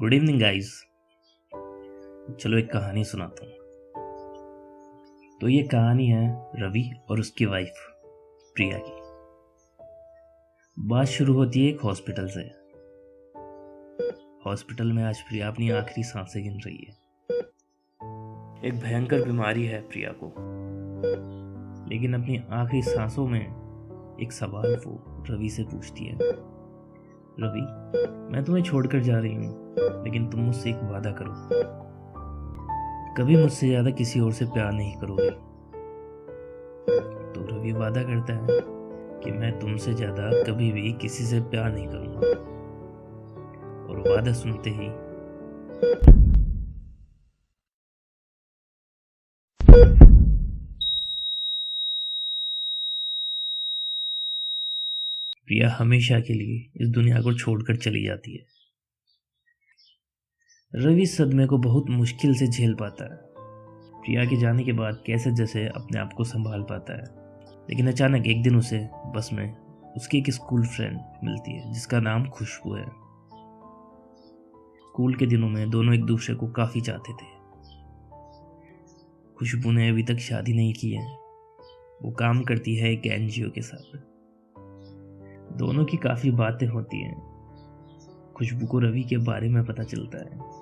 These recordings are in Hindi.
गुड इवनिंग गाइस चलो एक कहानी सुनाता हूँ। तो ये कहानी है रवि और उसकी वाइफ प्रिया की। बात शुरू होती है एक हॉस्पिटल से। हॉस्पिटल में आज प्रिया अपनी आखिरी साँसें गिन रही है। एक भयंकर बीमारी है प्रिया को। लेकिन अपनी आखिरी सांसों में एक सवाल वो रवि से पूछती है। रवि, मैं तुम्हें छोड़कर जा रही हूँ, लेकिन तुम मुझसे एक वादा करो। कभी मुझसे ज़्यादा किसी और से प्यार नहीं करोगे। तो रवि वादा करता है कि मैं तुमसे ज़्यादा कभी भी किसी से प्यार नहीं करूँगा। और वादा सुनते ही प्रिया हमेशा के लिए इस दुनिया को छोड़कर चली जाती है। रवि सदमे को बहुत मुश्किल से झेल पाता है। प्रिया के जाने के बाद कैसे जैसे अपने आप को संभाल पाता है। लेकिन अचानक एक दिन उसे बस में उसकी एक स्कूल फ्रेंड मिलती है, जिसका नाम खुशबू है। स्कूल के दिनों में दोनों एक दूसरे को काफ़ी चाहते थे। खुशबू ने अभी तक शादी नहीं की है। वो काम करती है एक एनजीओ के साथ। दोनों की काफ़ी बातें होती हैं। खुशबू को रवि के बारे में पता चलता है।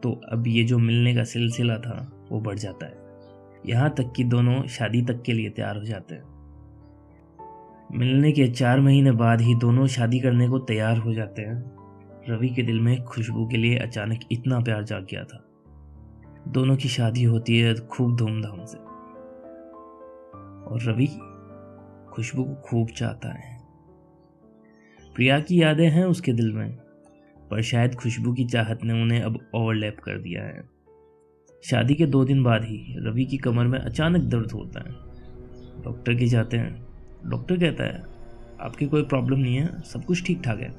तो अब ये जो मिलने का सिलसिला था, वो बढ़ जाता है। यहाँ तक कि दोनों शादी तक के लिए तैयार हो जाते हैं। मिलने के चार महीने बाद ही दोनों शादी करने को तैयार हो जाते हैं। रवि के दिल में खुशबू के लिए अचानक इतना प्यार जाग गया था। दोनों की शादी होती है खूब धूमधाम से। और रवि? खुशबू को खूब चाहता है। प्रिया की यादें हैं उसके दिल में, पर शायद खुशबू की चाहत ने उन्हें अब ओवरलैप कर दिया है। शादी के दो दिन बाद ही रवि की कमर में अचानक दर्द होता है। डॉक्टर के जाते हैं। डॉक्टर कहता है, आपकी कोई प्रॉब्लम नहीं है, सब कुछ ठीक ठाक है।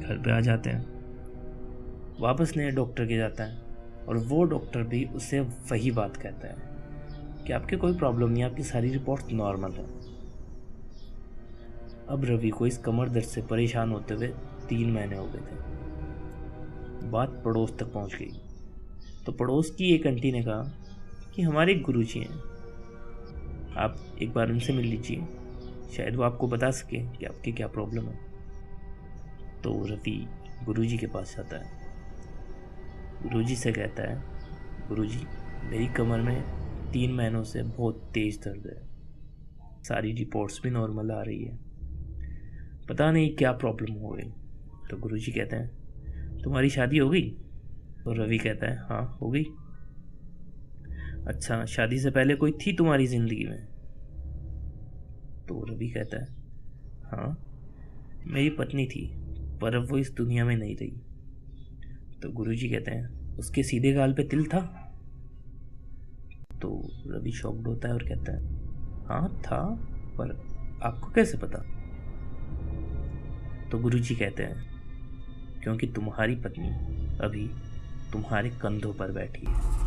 घर पे आ जाते हैं। वापस नए डॉक्टर के जाता है, और वो डॉक्टर भी उससे वही बात कहता है। कि आपके कोई प्रॉब्लम नहीं, आपकी सारी रिपोर्ट नॉर्मल है। अब रवि को इस कमर दर्द से परेशान होते हुए तीन महीने हो गए थे। बात पड़ोस तक पहुँच गई। तो पड़ोस की एक आंटी ने कहा कि हमारे एक गुरु जी हैं। आप एक बार उनसे मिल लीजिए। शायद वो आपको बता सके कि आपकी क्या प्रॉब्लम है। तो रवि गुरु जी के पास जाता है। गुरु जी से कहता है गुरु जी मेरी कमर में तीन महीनों से बहुत तेज़ दर्द है। सारी रिपोर्ट्स भी नॉर्मल आ रही है। पता नहीं क्या प्रॉब्लम हो गई। तो गुरुजी कहते हैं, तुम्हारी शादी हो गई? तो रवि कहता है हाँ हो गई। अच्छा शादी से पहले कोई थी तुम्हारी ज़िंदगी में? तो रवि कहता है हाँ मेरी पत्नी थी, पर अब वो इस दुनिया में नहीं रही। तो गुरुजी कहते हैं, उसके सीधे गाल पे तिल था? तो रवि शॉक्ड होता है और कहता है हाँ था, पर आपको कैसे पता? तो गुरुजी कहते हैं, क्योंकि तुम्हारी पत्नी अभी तुम्हारे कंधों पर बैठी है।